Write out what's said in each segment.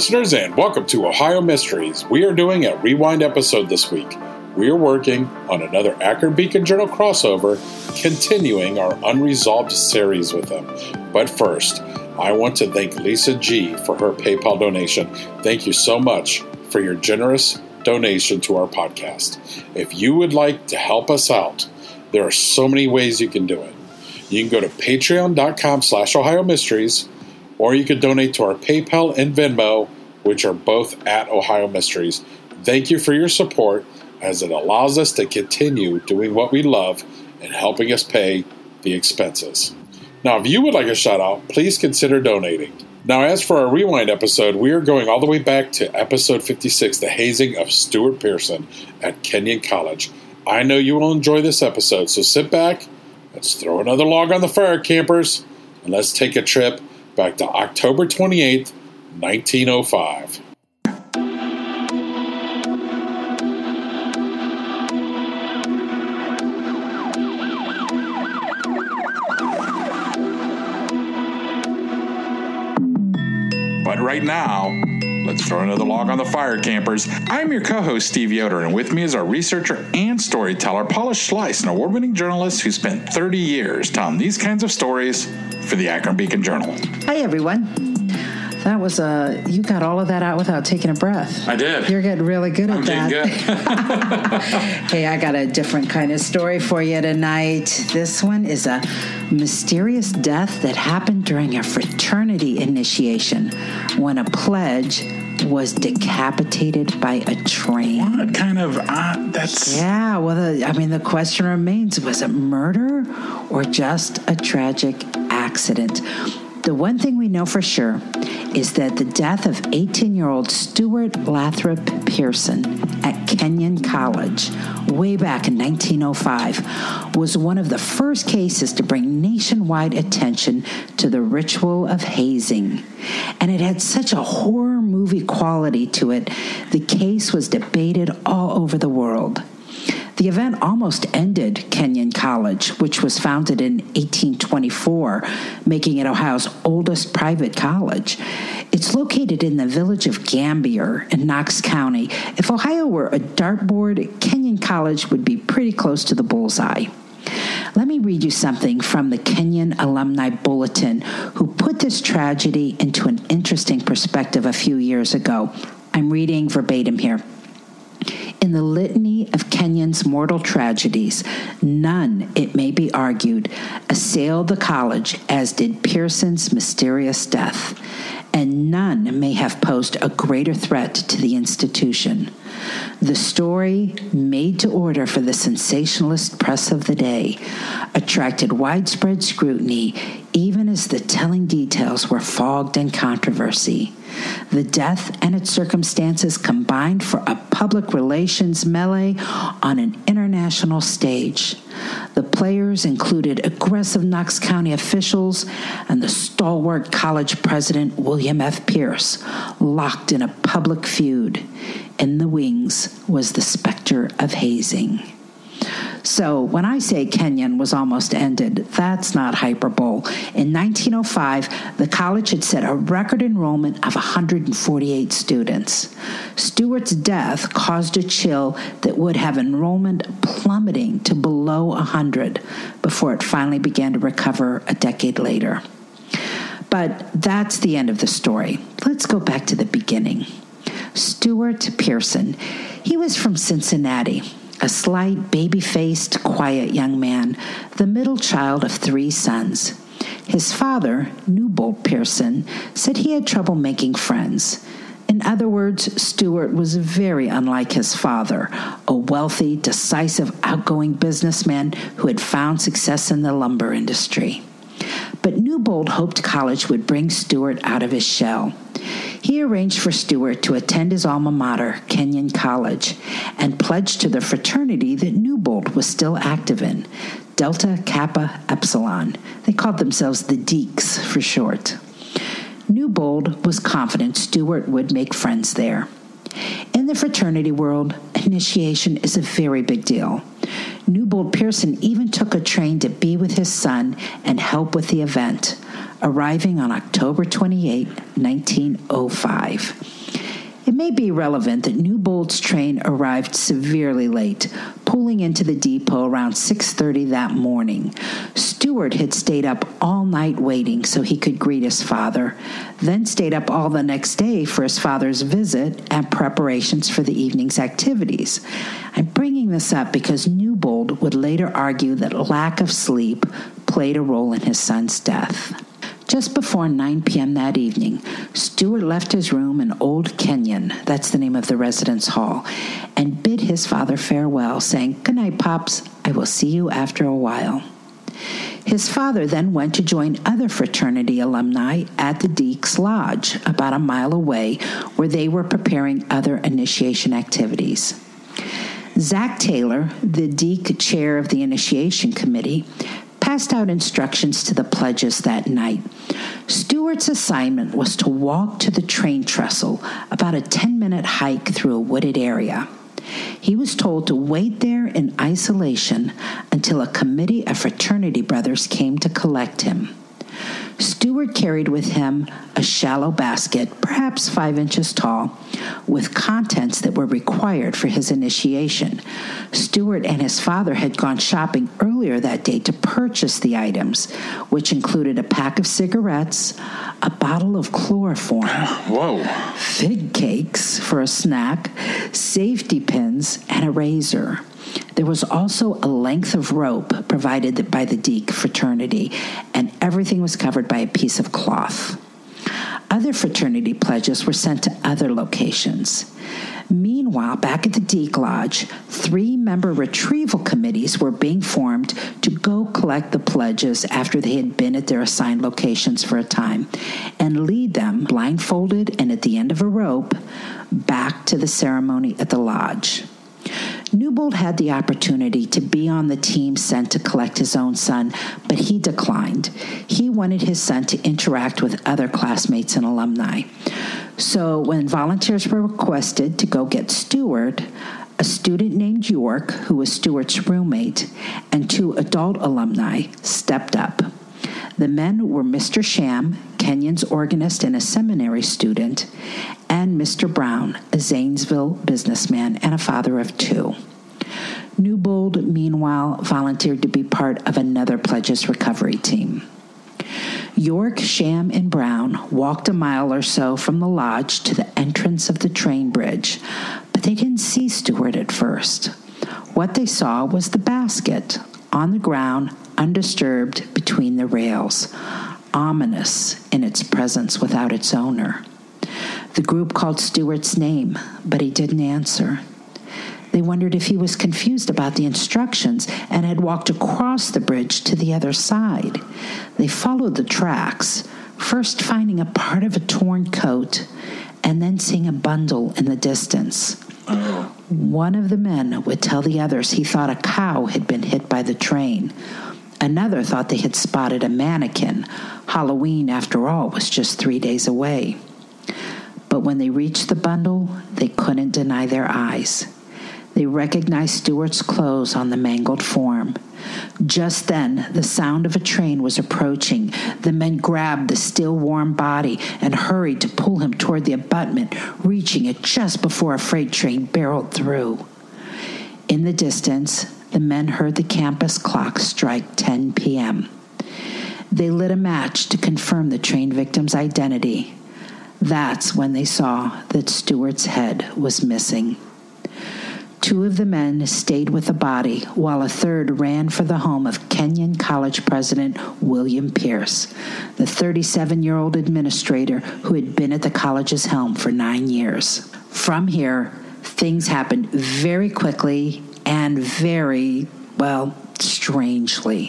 Listeners, and welcome to Ohio Mysteries. We are doing a rewind episode this week. We are working on another Akron Beacon Journal crossover, continuing our unresolved series with them. But first, I want to thank Lisa G for her PayPal donation. Thank you so much for your generous donation to our podcast. If you would like to help us out, there are so many ways you can do it. You can go to patreon.com slash Ohio Mysteries or you could donate to our PayPal and Venmo, which are both at Ohio Mysteries. Thank you for your support as it allows us to continue doing what we love and helping us pay the expenses. Now, if you would like a shout out, please consider donating. Now, as for our rewind episode, we are going all the way back to episode 56 the hazing of Stuart Pearson at Kenyon College. I know you will enjoy this episode, so sit back, let's throw another log on the fire, campers, and let's take a trip back to October 28th, 1905. But right now, let's throw another log on the fire, campers. I'm your co host, Steve Yoder, and with me is our researcher and storyteller, Paula Schleis, an award winning journalist who spent 30 years telling these kinds of stories for the Akron Beacon Journal. Hi, everyone. That was a you got all of that out without taking a breath. I did. You're getting really good at I'm that. good. hey, I got a different kind of story for you tonight. This one is a mysterious death that happened during a fraternity initiation when a pledge was decapitated by a train. what kind of uh, that's Yeah, well, the, I mean, the question remains was it murder or just a tragic accident? The one thing we know for sure is that the death of 18 year old Stuart Lathrop Pearson at Kenyon College way back in 1905 was one of the first cases to bring nationwide attention to the ritual of hazing. And it had such a horror movie quality to it, the case was debated all over the world. The event almost ended Kenyon College, which was founded in 1824, making it Ohio's oldest private college. It's located in the village of Gambier in Knox County. If Ohio were a dartboard, Kenyon College would be pretty close to the bullseye. Let me read you something from the Kenyon Alumni Bulletin, who put this tragedy into an interesting perspective a few years ago. I'm reading verbatim here. In the litany of Kenyon's mortal tragedies, none, it may be argued, assailed the college as did Pearson's mysterious death, and none may have posed a greater threat to the institution. The story, made to order for the sensationalist press of the day, attracted widespread scrutiny even as the telling details were fogged in controversy. The death and its circumstances combined for a public relations melee on an international stage. The players included aggressive Knox County officials and the stalwart college president William F. Pierce, locked in a public feud. In the wings was the specter of hazing. So when I say Kenyon was almost ended, that's not hyperbole. In 1905, the college had set a record enrollment of 148 students. Stewart's death caused a chill that would have enrollment plummeting to below 100 before it finally began to recover a decade later. But that's the end of the story. Let's go back to the beginning. Stewart Pearson. He was from Cincinnati, a slight, baby faced, quiet young man, the middle child of three sons. His father, Newbold Pearson, said he had trouble making friends. In other words, Stewart was very unlike his father, a wealthy, decisive, outgoing businessman who had found success in the lumber industry. But Newbold hoped college would bring Stewart out of his shell. He arranged for Stewart to attend his alma mater, Kenyon College, and pledged to the fraternity that Newbold was still active in, Delta Kappa Epsilon. They called themselves the Dekes for short. Newbold was confident Stewart would make friends there. In the fraternity world, initiation is a very big deal. Newbold Pearson even took a train to be with his son and help with the event, arriving on October 28, 1905. It may be relevant that Newbold's train arrived severely late, pulling into the depot around 6:30 that morning. Stewart had stayed up all night waiting so he could greet his father, then stayed up all the next day for his father's visit and preparations for the evening's activities. I'm bringing this up because Newbold would later argue that lack of sleep played a role in his son's death. Just before 9 p.m. that evening, Stewart left his room in Old Kenyon, that's the name of the residence hall, and bid his father farewell, saying, Good night, Pops. I will see you after a while. His father then went to join other fraternity alumni at the Dekes Lodge, about a mile away, where they were preparing other initiation activities. Zach Taylor, the Deke chair of the initiation committee, passed out instructions to the pledges that night. Stewart's assignment was to walk to the train trestle, about a 10 minute hike through a wooded area. He was told to wait there in isolation until a committee of fraternity brothers came to collect him. Stewart carried with him a shallow basket, perhaps five inches tall, with contents that were required for his initiation. Stewart and his father had gone shopping earlier that day to purchase the items, which included a pack of cigarettes, a bottle of chloroform, Whoa. fig cakes for a snack, safety pins, and a razor. There was also a length of rope provided by the Deke fraternity, and everything was covered by a piece of cloth. Other fraternity pledges were sent to other locations. Meanwhile, back at the Deke Lodge, three member retrieval committees were being formed to go collect the pledges after they had been at their assigned locations for a time and lead them, blindfolded and at the end of a rope, back to the ceremony at the lodge. Newbold had the opportunity to be on the team sent to collect his own son, but he declined. He wanted his son to interact with other classmates and alumni. So when volunteers were requested to go get Stewart, a student named York, who was Stewart's roommate, and two adult alumni stepped up. The men were Mr. Sham, Kenyon's organist and a seminary student, and Mr. Brown, a Zanesville businessman and a father of two. Newbold, meanwhile, volunteered to be part of another Pledges recovery team. York, Sham, and Brown walked a mile or so from the lodge to the entrance of the train bridge, but they didn't see Stewart at first. What they saw was the basket on the ground, undisturbed between the rails, ominous in its presence without its owner. The group called Stewart's name, but he didn't answer. They wondered if he was confused about the instructions and had walked across the bridge to the other side. They followed the tracks, first finding a part of a torn coat and then seeing a bundle in the distance. One of the men would tell the others he thought a cow had been hit by the train. Another thought they had spotted a mannequin. Halloween, after all, was just three days away. But when they reached the bundle, they couldn't deny their eyes. They recognized Stewart's clothes on the mangled form. Just then, the sound of a train was approaching. The men grabbed the still warm body and hurried to pull him toward the abutment, reaching it just before a freight train barreled through. In the distance, the men heard the campus clock strike 10 p.m. They lit a match to confirm the train victim's identity. That's when they saw that Stewart's head was missing. Two of the men stayed with the body, while a third ran for the home of Kenyon College President William Pierce, the 37 year old administrator who had been at the college's helm for nine years. From here, things happened very quickly and very, well, strangely.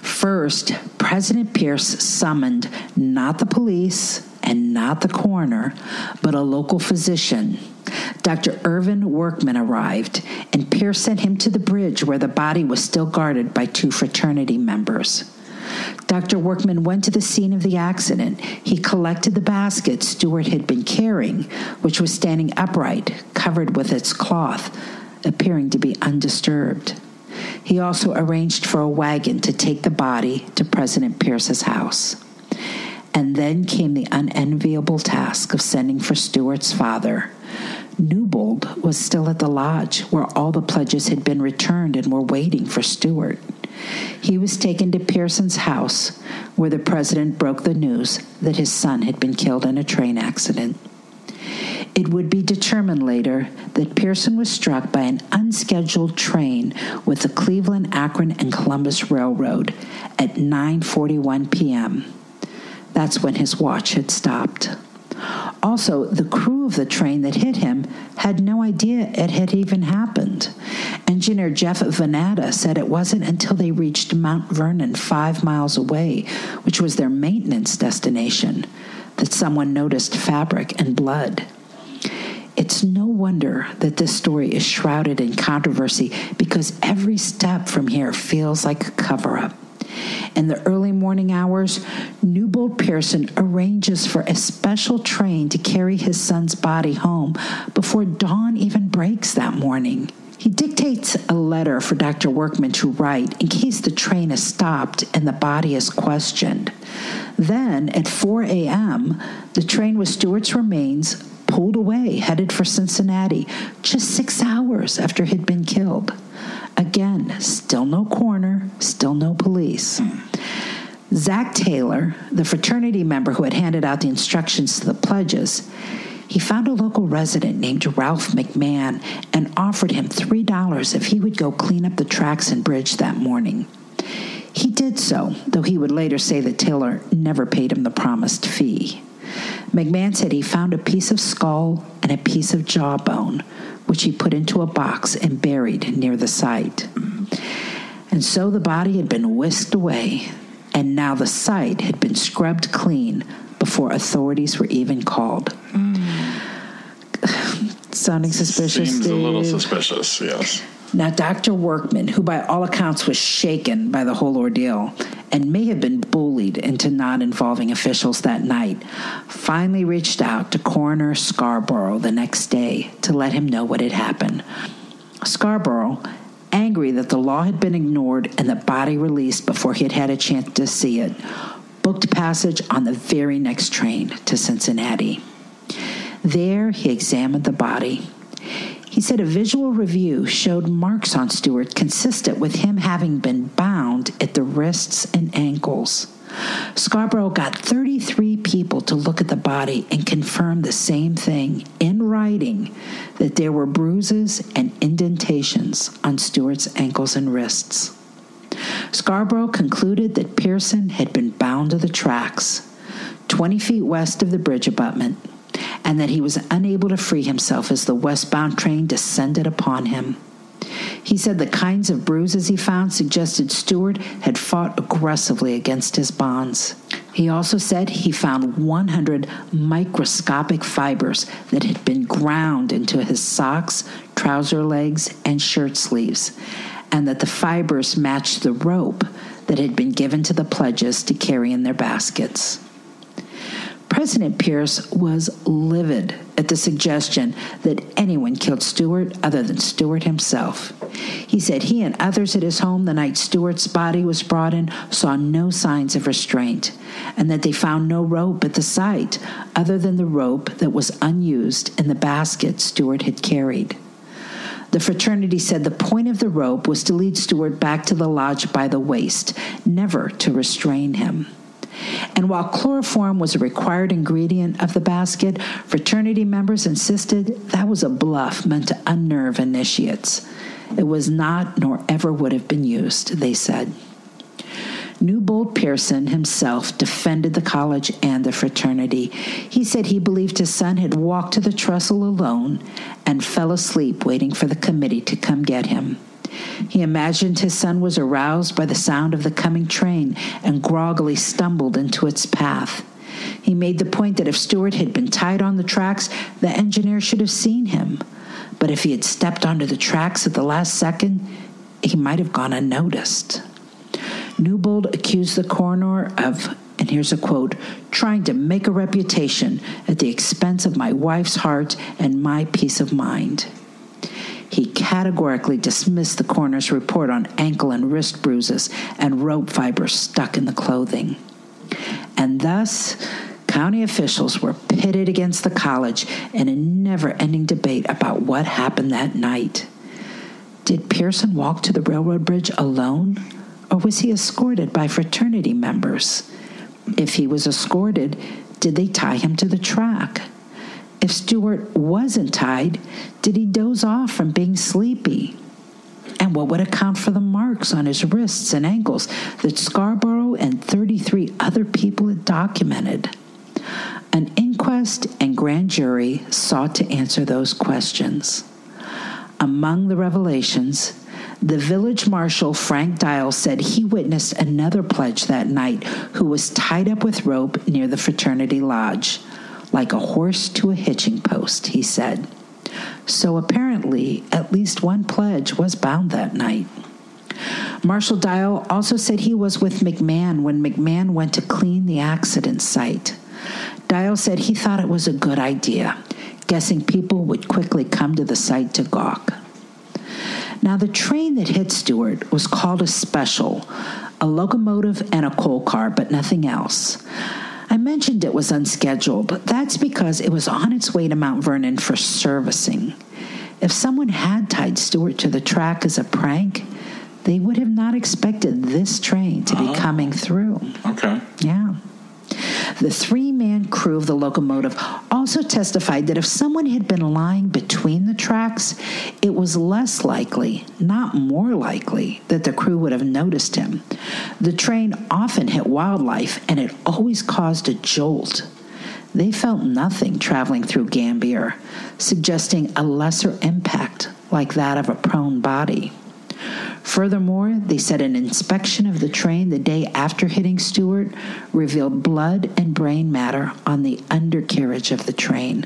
First, President Pierce summoned not the police and not the coroner, but a local physician Dr. Irvin Workman arrived, and Pierce sent him to the bridge where the body was still guarded by two fraternity members. Dr. Workman went to the scene of the accident. He collected the basket Stewart had been carrying, which was standing upright, covered with its cloth, appearing to be undisturbed. He also arranged for a wagon to take the body to President Pierce's house. And then came the unenviable task of sending for Stewart's father. Newbold was still at the lodge where all the pledges had been returned and were waiting for Stewart. He was taken to Pierce's house, where the president broke the news that his son had been killed in a train accident. It would be determined later that Pearson was struck by an unscheduled train with the Cleveland, Akron, and Columbus Railroad at 9:41 p.m. That's when his watch had stopped. Also, the crew of the train that hit him had no idea it had even happened. Engineer Jeff Vanada said it wasn't until they reached Mount Vernon, five miles away, which was their maintenance destination, that someone noticed fabric and blood. It's no wonder that this story is shrouded in controversy because every step from here feels like a cover up. In the early morning hours, Newbold Pearson arranges for a special train to carry his son's body home before dawn even breaks that morning. He dictates a letter for Dr. Workman to write in case the train is stopped and the body is questioned. Then, at 4 a.m., the train with Stewart's remains pulled away, headed for Cincinnati, just six hours after he'd been killed. Again, still no coroner, still no police. Zach Taylor, the fraternity member who had handed out the instructions to the pledges, he found a local resident named Ralph McMahon and offered him $3 if he would go clean up the tracks and bridge that morning. He did so, though he would later say that Taylor never paid him the promised fee. McMahon said he found a piece of skull and a piece of jawbone, which he put into a box and buried near the site. And so the body had been whisked away, and now the site had been scrubbed clean before authorities were even called. Mm. Sounding suspicious. Seems Steve. a little suspicious, yes. Now, Dr. Workman, who by all accounts was shaken by the whole ordeal and may have been bullied into not involving officials that night, finally reached out to Coroner Scarborough the next day to let him know what had happened. Scarborough, angry that the law had been ignored and the body released before he had had a chance to see it, booked passage on the very next train to Cincinnati. There, he examined the body. He said a visual review showed marks on Stewart consistent with him having been bound at the wrists and ankles. Scarborough got 33 people to look at the body and confirm the same thing in writing that there were bruises and indentations on Stewart's ankles and wrists. Scarborough concluded that Pearson had been bound to the tracks, 20 feet west of the bridge abutment, and that he was unable to free himself as the westbound train descended upon him. He said the kinds of bruises he found suggested Stewart had fought aggressively against his bonds. He also said he found 100 microscopic fibers that had been ground into his socks, trouser legs, and shirt sleeves, and that the fibers matched the rope that had been given to the pledges to carry in their baskets. President Pierce was livid at the suggestion that anyone killed Stewart other than Stewart himself. He said he and others at his home the night Stewart's body was brought in saw no signs of restraint, and that they found no rope at the site other than the rope that was unused in the basket Stewart had carried. The fraternity said the point of the rope was to lead Stewart back to the lodge by the waist, never to restrain him. And while chloroform was a required ingredient of the basket, fraternity members insisted that was a bluff meant to unnerve initiates. It was not, nor ever would have been used, they said. Newbold Pearson himself defended the college and the fraternity. He said he believed his son had walked to the trestle alone and fell asleep waiting for the committee to come get him. He imagined his son was aroused by the sound of the coming train and groggily stumbled into its path. He made the point that if Stewart had been tied on the tracks, the engineer should have seen him. But if he had stepped onto the tracks at the last second, he might have gone unnoticed. Newbold accused the coroner of, and here's a quote, trying to make a reputation at the expense of my wife's heart and my peace of mind. He categorically dismissed the coroner's report on ankle and wrist bruises and rope fibers stuck in the clothing. And thus, county officials were pitted against the college in a never ending debate about what happened that night. Did Pearson walk to the railroad bridge alone, or was he escorted by fraternity members? If he was escorted, did they tie him to the track? If Stewart wasn't tied, did he doze off from being sleepy? And what would account for the marks on his wrists and ankles that Scarborough and 33 other people had documented? An inquest and grand jury sought to answer those questions. Among the revelations, the village marshal, Frank Dial, said he witnessed another pledge that night who was tied up with rope near the fraternity lodge like a horse to a hitching post, he said. So apparently, at least one pledge was bound that night. Marshal Dial also said he was with McMahon when McMahon went to clean the accident site. Dial said he thought it was a good idea, guessing people would quickly come to the site to gawk. Now, the train that hit Stewart was called a special, a locomotive and a coal car, but nothing else. I mentioned it was unscheduled. But that's because it was on its way to Mount Vernon for servicing. If someone had tied Stewart to the track as a prank, they would have not expected this train to be oh. coming through. Okay. Yeah. The three man crew of the locomotive also testified that if someone had been lying between the tracks, it was less likely, not more likely, that the crew would have noticed him. The train often hit wildlife and it always caused a jolt. They felt nothing traveling through Gambier, suggesting a lesser impact like that of a prone body. Furthermore, they said an inspection of the train the day after hitting Stewart revealed blood and brain matter on the undercarriage of the train,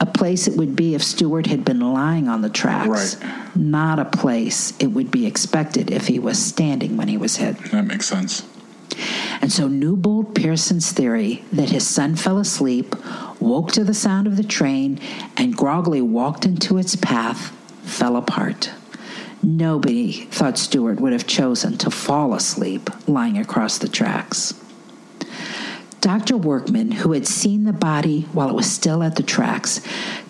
a place it would be if Stewart had been lying on the tracks, right. not a place it would be expected if he was standing when he was hit. That makes sense. And so Newbold Pearson's theory that his son fell asleep, woke to the sound of the train, and groggily walked into its path fell apart. Nobody thought Stewart would have chosen to fall asleep lying across the tracks. Dr. Workman, who had seen the body while it was still at the tracks,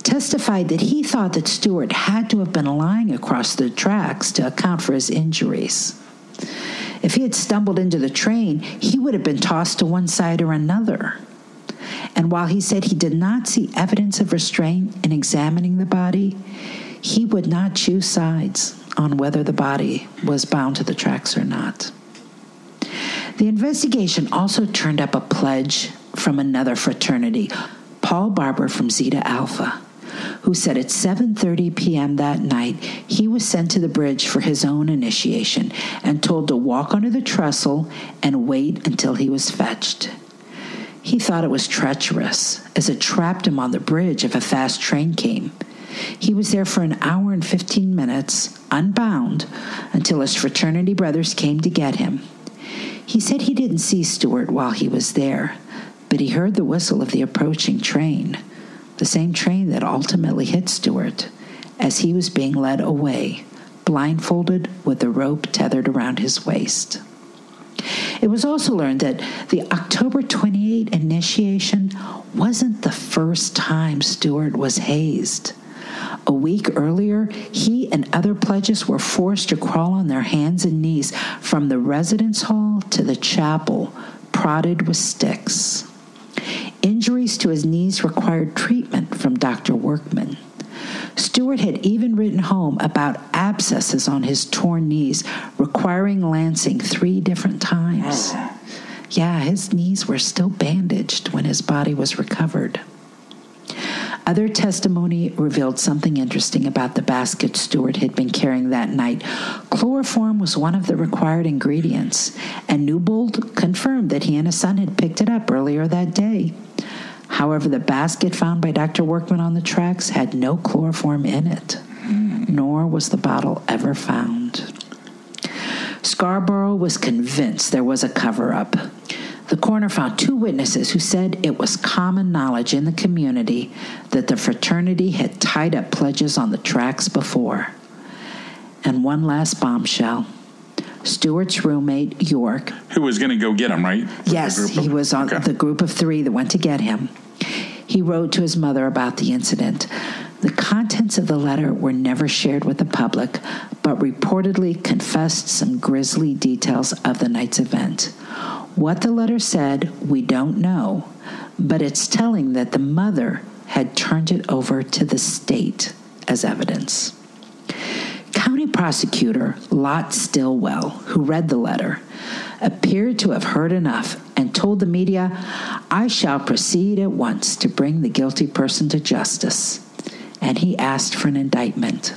testified that he thought that Stewart had to have been lying across the tracks to account for his injuries. If he had stumbled into the train, he would have been tossed to one side or another. And while he said he did not see evidence of restraint in examining the body, he would not choose sides on whether the body was bound to the tracks or not. The investigation also turned up a pledge from another fraternity, Paul Barber from Zeta Alpha, who said at 7:30 p.m. that night he was sent to the bridge for his own initiation and told to walk under the trestle and wait until he was fetched. He thought it was treacherous, as it trapped him on the bridge if a fast train came. He was there for an hour and 15 minutes, unbound, until his fraternity brothers came to get him. He said he didn't see Stewart while he was there, but he heard the whistle of the approaching train, the same train that ultimately hit Stewart, as he was being led away, blindfolded with a rope tethered around his waist. It was also learned that the October 28 initiation wasn't the first time Stewart was hazed. A week earlier, he and other pledges were forced to crawl on their hands and knees from the residence hall to the chapel, prodded with sticks. Injuries to his knees required treatment from Dr. Workman. Stewart had even written home about abscesses on his torn knees, requiring lancing three different times. Yeah, his knees were still bandaged when his body was recovered. Other testimony revealed something interesting about the basket Stewart had been carrying that night. Chloroform was one of the required ingredients, and Newbold confirmed that he and his son had picked it up earlier that day. However, the basket found by Dr. Workman on the tracks had no chloroform in it, nor was the bottle ever found. Scarborough was convinced there was a cover up. The coroner found two witnesses who said it was common knowledge in the community that the fraternity had tied up pledges on the tracks before. And one last bombshell. Stewart's roommate, York. Who was going to go get him, right? Yes, Of- he was on okay. the group of three that went to get him. He wrote to his mother about the incident. The contents of the letter were never shared with the public, but reportedly confessed some grisly details of the night's event. What the letter said, we don't know, but it's telling that the mother had turned it over to the state as evidence. County prosecutor Lot Stillwell, who read the letter, appeared to have heard enough and told the media, I shall proceed at once to bring the guilty person to justice. And he asked for an indictment.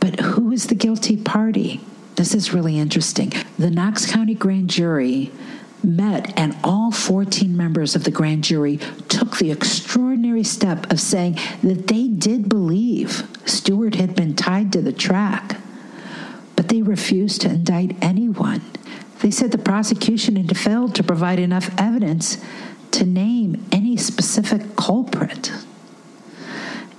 But who is the guilty party? This is really interesting. The Knox County grand jury met, and all 14 members of the grand jury took the extraordinary step of saying that they did believe Stewart had been tied to the track. But they refused to indict anyone. They said the prosecution had failed to provide enough evidence to name any specific culprit.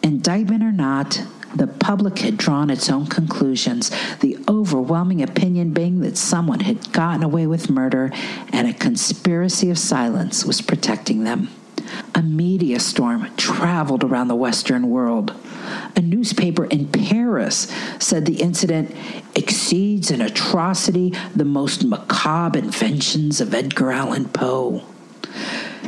Indictment or not, the public had drawn its own conclusions, the overwhelming opinion being that someone had gotten away with murder and a conspiracy of silence was protecting them. A media storm traveled around the Western world. A newspaper in Paris said the incident exceeds in atrocity the most macabre inventions of Edgar Allan Poe.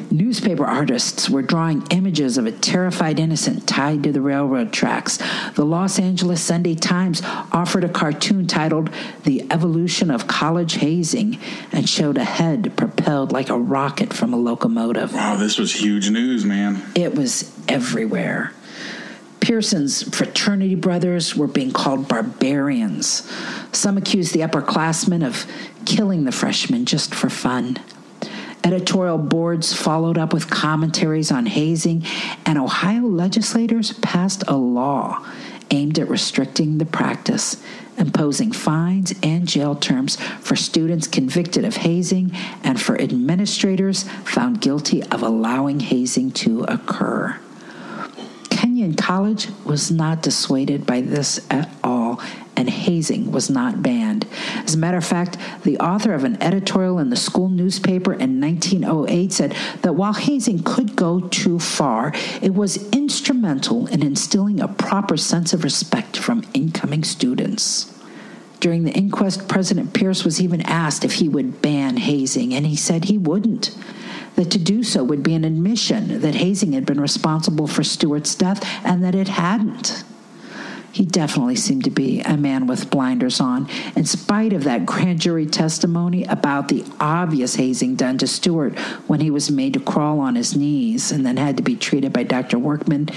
Newspaper artists were drawing images of a terrified innocent tied to the railroad tracks. The Los Angeles Sunday Times offered a cartoon titled The Evolution of College Hazing and showed a head propelled like a rocket from a locomotive. Wow, this was huge news, man. It was everywhere. Pearson's fraternity brothers were being called barbarians. Some accused the upperclassmen of killing the freshmen just for fun. Editorial boards followed up with commentaries on hazing, and Ohio legislators passed a law aimed at restricting the practice, imposing fines and jail terms for students convicted of hazing and for administrators found guilty of allowing hazing to occur. Kenyon College was not dissuaded by this at all, and hazing was not banned. As a matter of fact, the author of an editorial in the school newspaper in 1908 said that while hazing could go too far, it was instrumental in instilling a proper sense of respect from incoming students. During the inquest, President Pierce was even asked if he would ban hazing, and he said he wouldn't. That to do so would be an admission that hazing had been responsible for Stewart's death and that it hadn't. He definitely seemed to be a man with blinders on, in spite of that grand jury testimony about the obvious hazing done to Stewart when he was made to crawl on his knees and then had to be treated by Dr. Workman.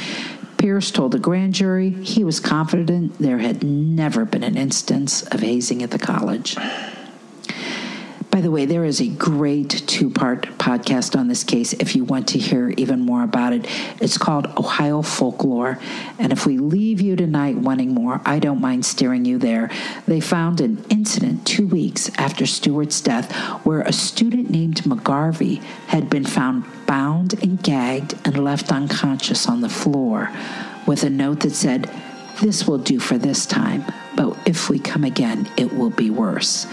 Pierce told the grand jury he was confident there had never been an instance of hazing at the college. By the way, there is a great two part podcast on this case if you want to hear even more about it. It's called Ohio Folklore. And if we leave you tonight wanting more, I don't mind steering you there. They found an incident two weeks after Stewart's death where a student named McGarvey had been found bound and gagged and left unconscious on the floor with a note that said, This will do for this time, but if we come again, it will be worse.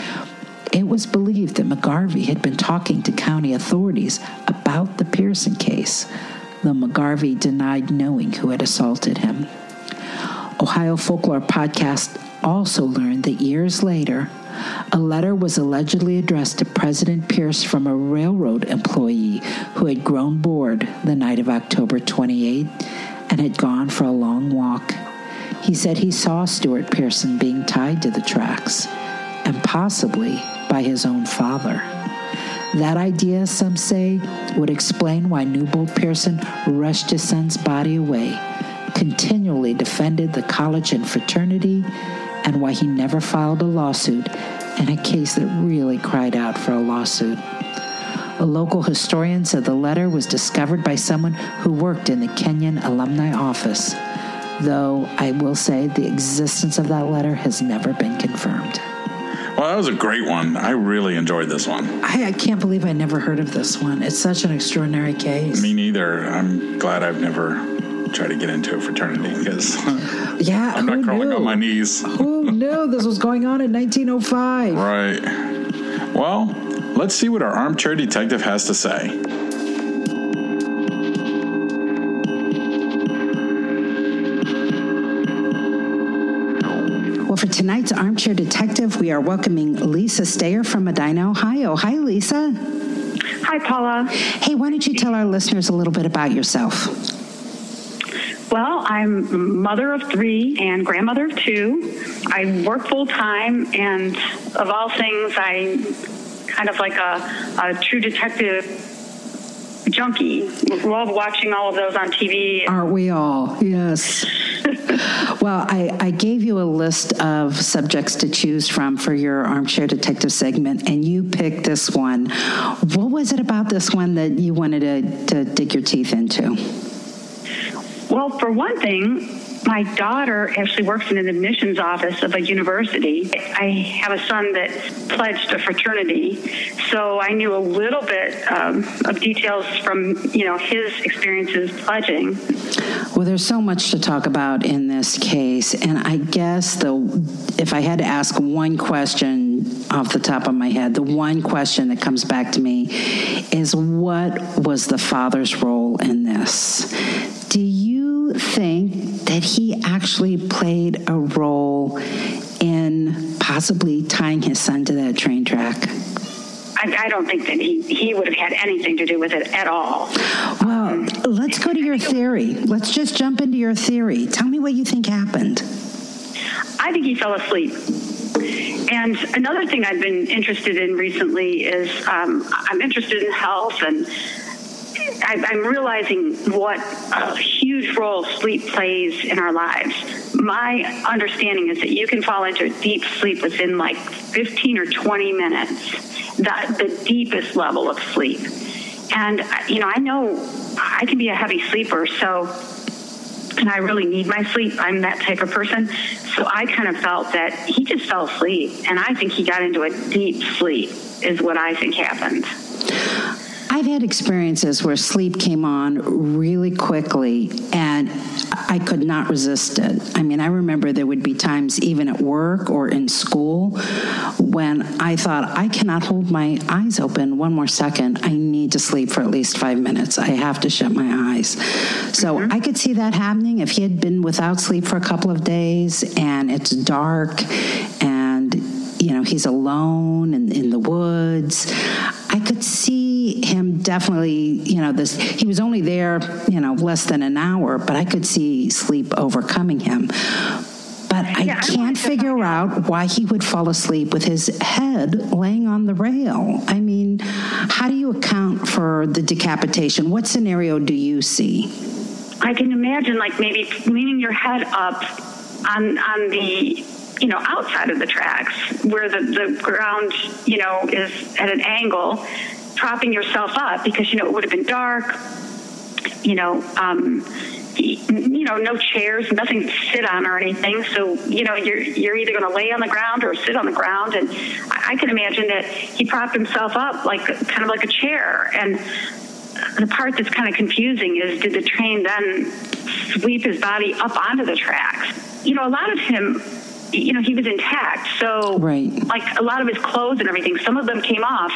It was believed that McGarvey had been talking to county authorities about the Pearson case, though McGarvey denied knowing who had assaulted him. Ohio Folklore Podcast also learned that years later, a letter was allegedly addressed to President Pierce from a railroad employee who had grown bored the night of October 28 and had gone for a long walk. He said he saw Stuart Pearson being tied to the tracks, and possibly by his own father. That idea, some say, would explain why Newbold Pearson rushed his son's body away, continually defended the college and fraternity, and why he never filed a lawsuit in a case that really cried out for a lawsuit. A local historian said the letter was discovered by someone who worked in the Kenyon alumni office, though I will say the existence of that letter has never been confirmed. Well, that was a great one. I really enjoyed this one. I, I can't believe I never heard of this one. It's such an extraordinary case. Me neither. I'm glad I've never tried to get into a fraternity because yeah, I'm not crawling knew? on my knees. who knew this was going on in 1905? Right. Well, let's see what our armchair detective has to say. Tonight's Armchair Detective, we are welcoming Lisa Stayer from Medina, Ohio. Hi, Lisa. Hi, Paula. Hey, why don't you tell our listeners a little bit about yourself? Well, I'm mother of three and grandmother of two. I work full time, and of all things, I'm kind of like a, a true detective junkie. Love watching all of those on TV. Aren't we all? Yes. well, I, I gave you a list of subjects to choose from for your armchair detective segment, and you picked this one. What was it about this one that you wanted to, to dig your teeth into? Well, for one thing, my daughter actually works in an admissions office of a university. I have a son that pledged a fraternity, so I knew a little bit um, of details from you know his experiences pledging. Well, there's so much to talk about in this case, and I guess the if I had to ask one question off the top of my head, the one question that comes back to me is what was the father's role in this? Do you think that he actually played a role in possibly tying his son to that train track? I, I don't think that he, he would have had anything to do with it at all. Well, let's go to your theory. Let's just jump into your theory. Tell me what you think happened. I think he fell asleep. And another thing I've been interested in recently is um, I'm interested in health and I'm realizing what a huge role sleep plays in our lives. My understanding is that you can fall into deep sleep within like 15 or 20 minutes, the, the deepest level of sleep. And, you know, I know I can be a heavy sleeper, so, and I really need my sleep. I'm that type of person. So I kind of felt that he just fell asleep. And I think he got into a deep sleep, is what I think happened. I've had experiences where sleep came on really quickly and I could not resist it. I mean, I remember there would be times, even at work or in school, when I thought, I cannot hold my eyes open one more second. I need to sleep for at least five minutes. I have to shut my eyes. So mm-hmm. I could see that happening if he had been without sleep for a couple of days and it's dark and you know he's alone in, in the woods i could see him definitely you know this he was only there you know less than an hour but i could see sleep overcoming him but I yeah, can't I figure out why he would fall asleep with his head laying on the rail. I mean, how do you account for the decapitation? What scenario do you see? I can imagine, like maybe leaning your head up on on the you know, outside of the tracks where the, the ground, you know, is at an angle, propping yourself up because, you know, it would have been dark, you know, um, you know, no chairs, nothing to sit on or anything. So, you know, you're you're either going to lay on the ground or sit on the ground. And I can imagine that he propped himself up like kind of like a chair. And the part that's kind of confusing is did the train then sweep his body up onto the tracks? You know, a lot of him you know, he was intact. So, right. like a lot of his clothes and everything, some of them came off.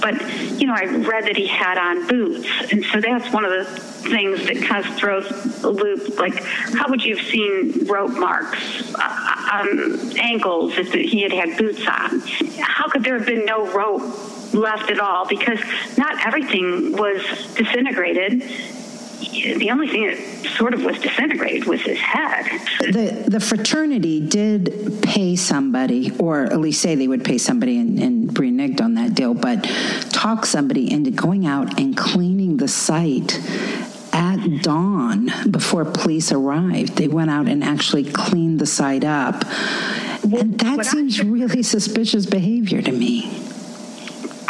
But, you know, I read that he had on boots. And so that's one of the things that kind of throws a loop. Like, how would you have seen rope marks uh, on ankles if he had had boots on? How could there have been no rope left at all? Because not everything was disintegrated the only thing that sort of was disintegrated was his head. The the fraternity did pay somebody, or at least say they would pay somebody and, and reneged on that deal, but talk somebody into going out and cleaning the site at dawn before police arrived. They went out and actually cleaned the site up. and that seems I, really suspicious behavior to me.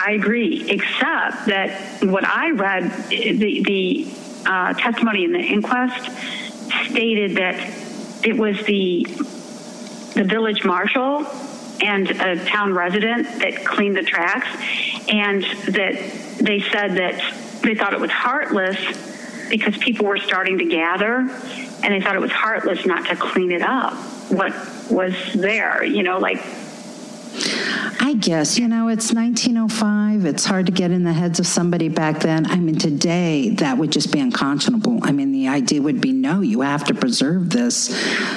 I agree, except that what I read, the, the uh, testimony in the inquest stated that it was the the village marshal and a town resident that cleaned the tracks, and that they said that they thought it was heartless because people were starting to gather, and they thought it was heartless not to clean it up. What was there, you know, like I guess, you know, it's 1905. It's hard to get in the heads of somebody back then. I mean, today that would just be unconscionable. I mean, the idea would be no, you have to preserve this,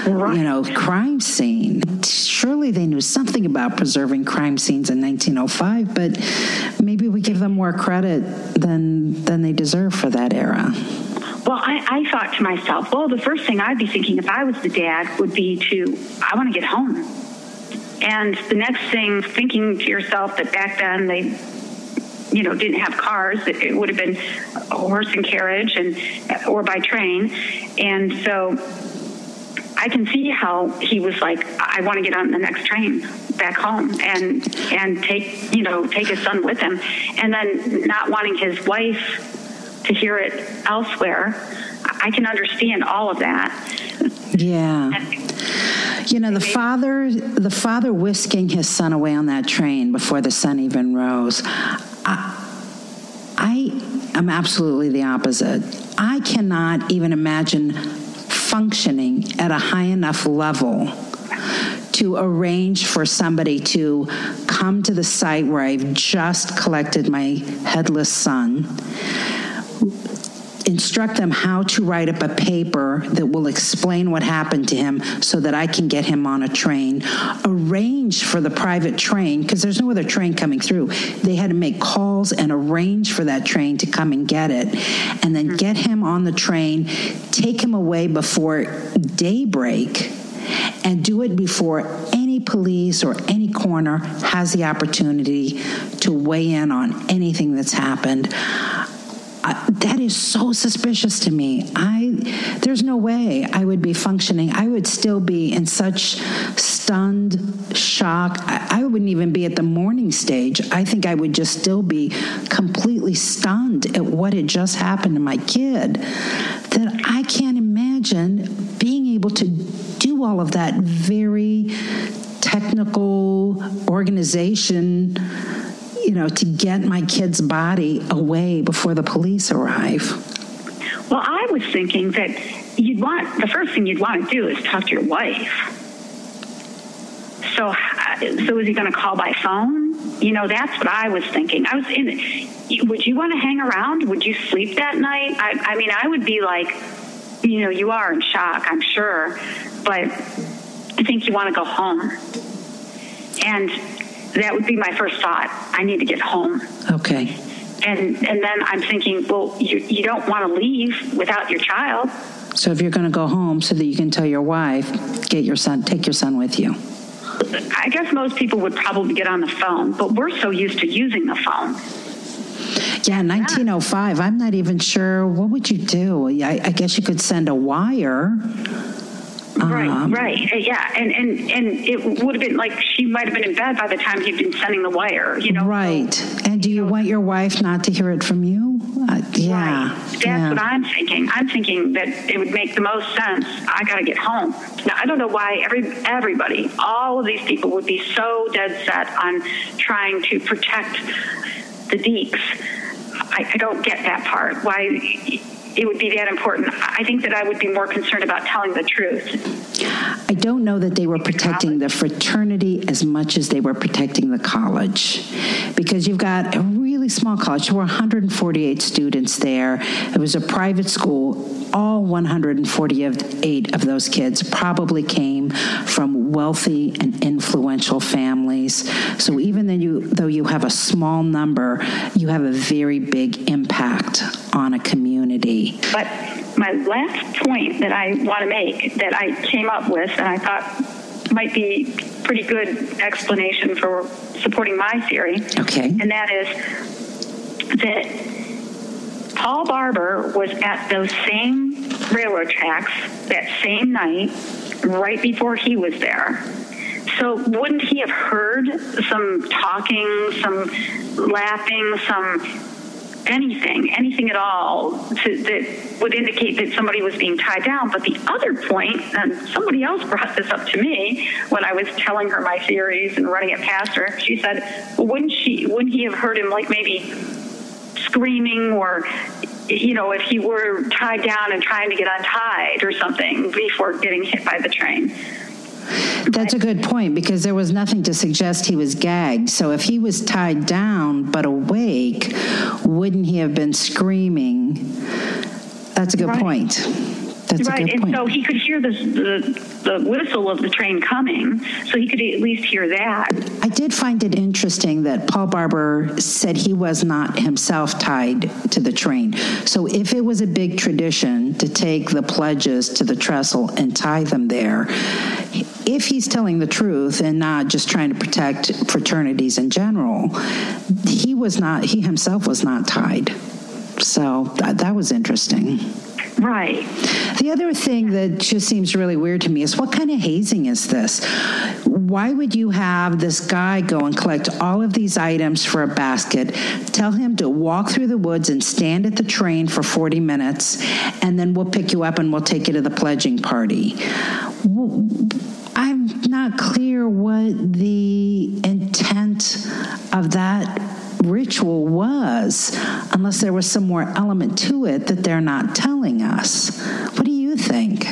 right. you know, crime scene. Surely they knew something about preserving crime scenes in 1905, but maybe we give them more credit than than they deserve for that era. Well, I, I thought to myself, well, the first thing I'd be thinking if I was the dad would be to, I want to get home. And the next thing, thinking to yourself that back then they, you know, didn't have cars, it, it would have been a horse and carriage and or by train. And so I can see how he was like, I want to get on the next train back home and and take you know take his son with him, and then not wanting his wife to hear it elsewhere. I can understand all of that. Yeah. You know, the father, the father whisking his son away on that train before the sun even rose. I, I am absolutely the opposite. I cannot even imagine functioning at a high enough level to arrange for somebody to come to the site where I've just collected my headless son instruct them how to write up a paper that will explain what happened to him so that I can get him on a train. Arrange for the private train because there's no other train coming through. They had to make calls and arrange for that train to come and get it, and then mm-hmm. get him on the train, take him away before daybreak, and do it before any police or any coroner has the opportunity to weigh in on anything that's happened that is so suspicious to me. I there's no way I would be functioning. I would still be in such stunned shock. I, I wouldn't even be at the mourning stage. I think I would just still be completely stunned at what had just happened to my kid. That I can't imagine being able to do all of that very technical organization you know, to get my kid's body away before the police arrive? Well, I was thinking that you'd want the first thing you'd want to do is talk to your wife. So, uh, so is he going to call by phone? You know, that's what I was thinking. I was in. Would you want to hang around? Would you sleep that night? I, I mean, I would be like, you know, you are in shock, I'm sure, but I think you want to go home. And that would be my first thought. I need to get home. Okay. And and then I'm thinking, well, you you don't want to leave without your child. So if you're going to go home, so that you can tell your wife, get your son, take your son with you. I guess most people would probably get on the phone, but we're so used to using the phone. Yeah, 1905. I'm not even sure. What would you do? I, I guess you could send a wire. Right, Um, right, Uh, yeah, and and and it would have been like she might have been in bed by the time he'd been sending the wire, you know. Right. And do you want your wife not to hear it from you? Uh, yeah. Right. That's yeah. what I'm thinking. I'm thinking that it would make the most sense. I got to get home. Now, I don't know why every everybody, all of these people, would be so dead set on trying to protect the Dekes. I, I don't get that part. Why it would be that important? I think that I would be more concerned about telling the truth. I don't know that they were protecting the fraternity as much as they were protecting the college because you've got a really small college. There were 148 students there. It was a private school. All 148 of those kids probably came from wealthy and influential families. So even though you, though you have a small number, you have a very big impact on a community. But my last point that I want to make that I came up with and I thought might be pretty good explanation for supporting my theory. Okay. And that is that Paul Barber was at those same railroad tracks that same night, right before he was there. So wouldn't he have heard some talking, some laughing, some anything, anything at all to, that would indicate that somebody was being tied down. But the other point, and somebody else brought this up to me when I was telling her my theories and running it past her. She said, "Wouldn't she? Wouldn't he have heard him like maybe screaming or?" You know, if he were tied down and trying to get untied or something before getting hit by the train. That's a good point because there was nothing to suggest he was gagged. So if he was tied down but awake, wouldn't he have been screaming? That's a good Right. point. That's right, and point. so he could hear the, the the whistle of the train coming, so he could at least hear that. I did find it interesting that Paul Barber said he was not himself tied to the train. So if it was a big tradition to take the pledges to the trestle and tie them there, if he's telling the truth and not just trying to protect fraternities in general, he was not, he himself was not tied. So that, that was interesting. Right. The other thing that just seems really weird to me is what kind of hazing is this? Why would you have this guy go and collect all of these items for a basket, tell him to walk through the woods and stand at the train for 40 minutes, and then we'll pick you up and we'll take you to the pledging party? I'm not clear what the intent of that ritual was, unless there was some more element to it that they're not telling us. What do you think?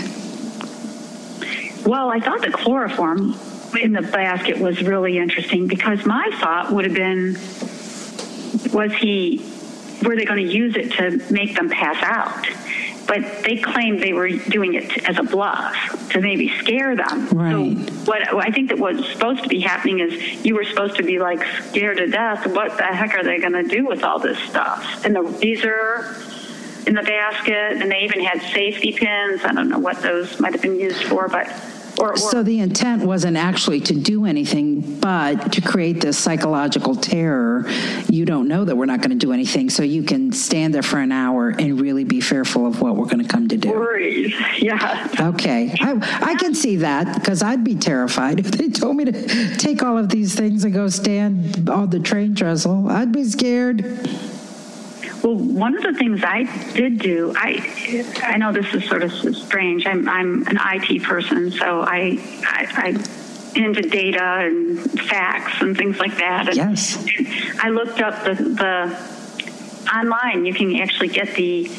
Well, I thought the chloroform in the basket was really interesting because my thought would have been was he were they going to use it to make them pass out? But they claimed they were doing it as a bluff to maybe scare them. Right. So what I think that was supposed to be happening is you were supposed to be like scared to death. What the heck are they going to do with all this stuff? And the these are in the basket, and they even had safety pins. I don't know what those might have been used for, but or, or So the intent wasn't actually to do anything, but to create this psychological terror. You don't know that we're not going to do anything, so you can stand there for an hour and really be fearful of what we're going to come to do. worries. Yeah. Okay, I, I can see that because I'd be terrified if they told me to take all of these things and go stand on the train trestle. I'd be scared. Well, one of the things I did do, I I know this is sort of strange. I'm I'm an IT person, so I I. I into data and facts and things like that. And Yes. I looked up the, the online. You can actually get the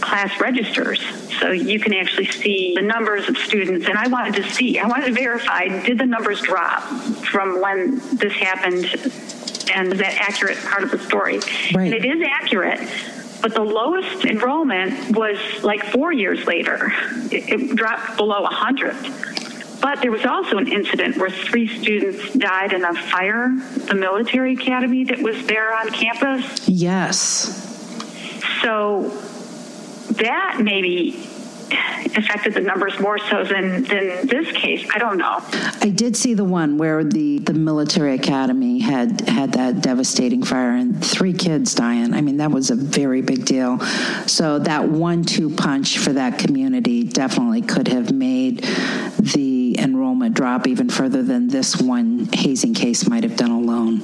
class registers, so you can actually see the numbers of students. And I wanted to see, I wanted to verify, did the numbers drop from when this happened, and that accurate part of the story? Right. And it is accurate. But the lowest enrollment was like four years later. It, it dropped below 100. But there was also an incident where three students died in a fire, the military academy that was there on campus. Yes. So that maybe affected the numbers more so than, than this case. I don't know. I did see the one where the, the military academy had had that devastating fire and three kids dying. I mean, that was a very big deal. So that one-two punch for that community definitely could have made the enrollment drop even further than this one hazing case might have done alone.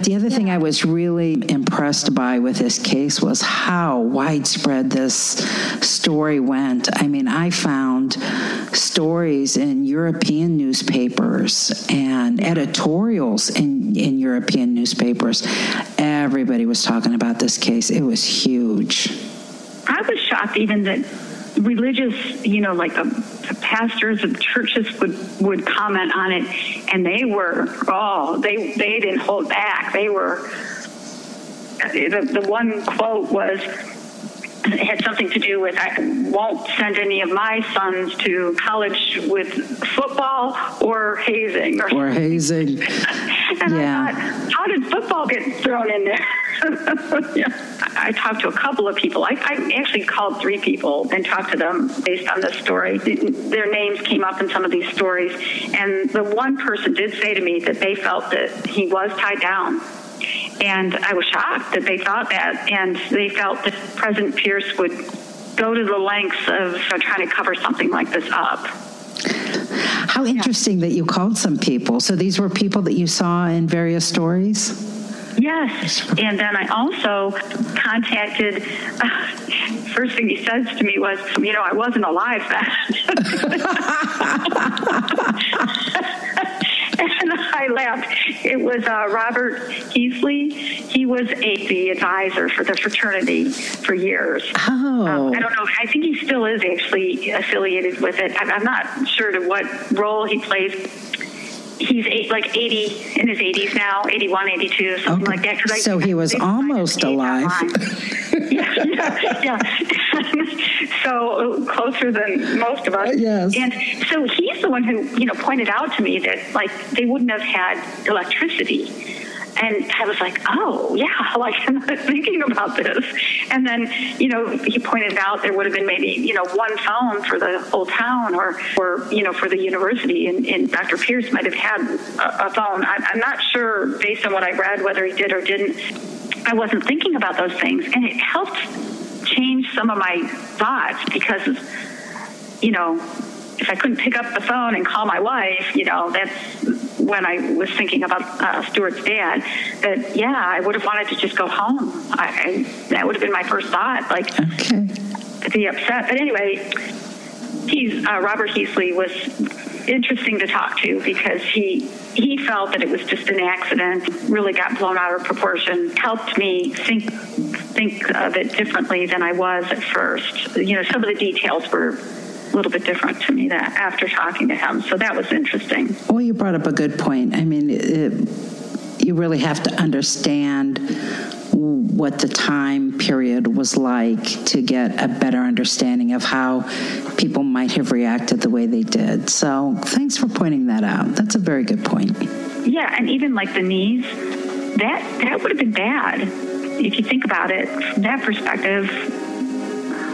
But the other thing I was really impressed by with this case was how widespread this story went. I mean, I found stories in European newspapers and editorials in, in European newspapers. Everybody was talking about this case. It was huge. I was shocked even that religious, you know, like the, the, pastors of churches would would comment on it, and they were oh, they they didn't hold back. They were uh, the the one quote was it had something to do with I won't send any of my sons to college with football or hazing or, or hazing. and yeah. I thought, how did football get thrown in there? yeah. I talked to a couple of people. I, I, actually called three people and talked to them based on this story. Their names came up in some of these stories, and the one person did say to me that they felt that he was tied down and I was shocked that they thought that, and they felt that President Pierce would go to the lengths of uh, trying to cover something like this up. How interesting yeah. that you called some people. So these were people that you saw in various stories? Yes. And then I also contacted, uh, first thing he says to me was, you know, I wasn't alive then. laughed. It was uh, Robert Heasley. He was a, the advisor for the fraternity for years. Oh. Um, I don't know. I think he still is actually affiliated with it. I'm not sure to what role he plays he's eight, like 80 in his 80s now 81 82 something okay. like that Cause so he was almost alive yeah, yeah, yeah. so closer than most of us yes and so he's the one who you know pointed out to me that like they wouldn't have had electricity and I was like, oh, yeah, like I'm not thinking about this. And then, you know, he pointed out there would have been maybe, you know, one phone for the whole town or, or you know, for the university. And, and Dr. Pierce might have had a, a phone. I, I'm not sure, based on what I read, whether he did or didn't. I wasn't thinking about those things. And it helped change some of my thoughts because, you know, if I couldn't pick up the phone and call my wife, you know, that's when I was thinking about uh, Stuart's dad, that yeah, I would have wanted to just go home. I, I that would have been my first thought, like okay. to be upset. But anyway, he's uh, Robert Heasley was interesting to talk to because he he felt that it was just an accident, really got blown out of proportion. Helped me think think of it differently than I was at first. You know, some of the details were a little bit different to me that after talking to him. So that was interesting. Well, you brought up a good point. I mean, it, you really have to understand what the time period was like to get a better understanding of how people might have reacted the way they did. So, thanks for pointing that out. That's a very good point. Yeah, and even like the knees, that that would have been bad if you think about it from that perspective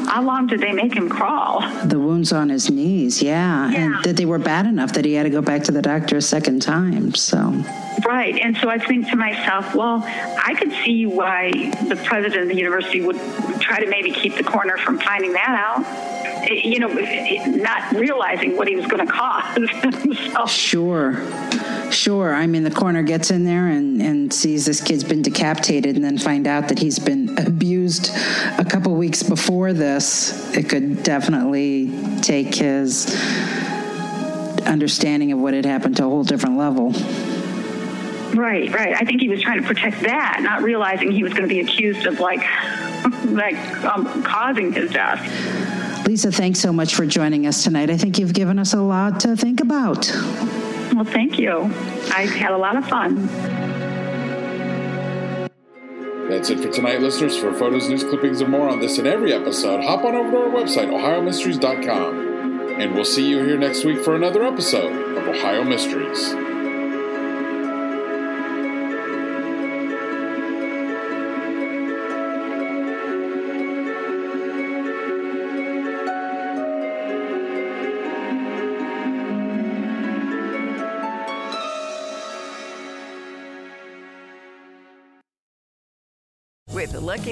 how long did they make him crawl? The wounds on his knees, yeah. yeah. And that they were bad enough that he had to go back to the doctor a second time. So. Right. And so I think to myself, well, I could see why the president of the university would try to maybe keep the coroner from finding that out you know, not realizing what he was going to cause. so. Sure. Sure. I mean, the coroner gets in there and, and sees this kid's been decapitated and then find out that he's been abused a couple weeks before this. It could definitely take his understanding of what had happened to a whole different level. Right, right. I think he was trying to protect that, not realizing he was going to be accused of like, like um, causing his death. Lisa, thanks so much for joining us tonight. I think you've given us a lot to think about. Well, thank you. I had a lot of fun. That's it for tonight, listeners. For photos, news clippings, and more on this and every episode, hop on over to our website, ohiomysteries.com. And we'll see you here next week for another episode of Ohio Mysteries.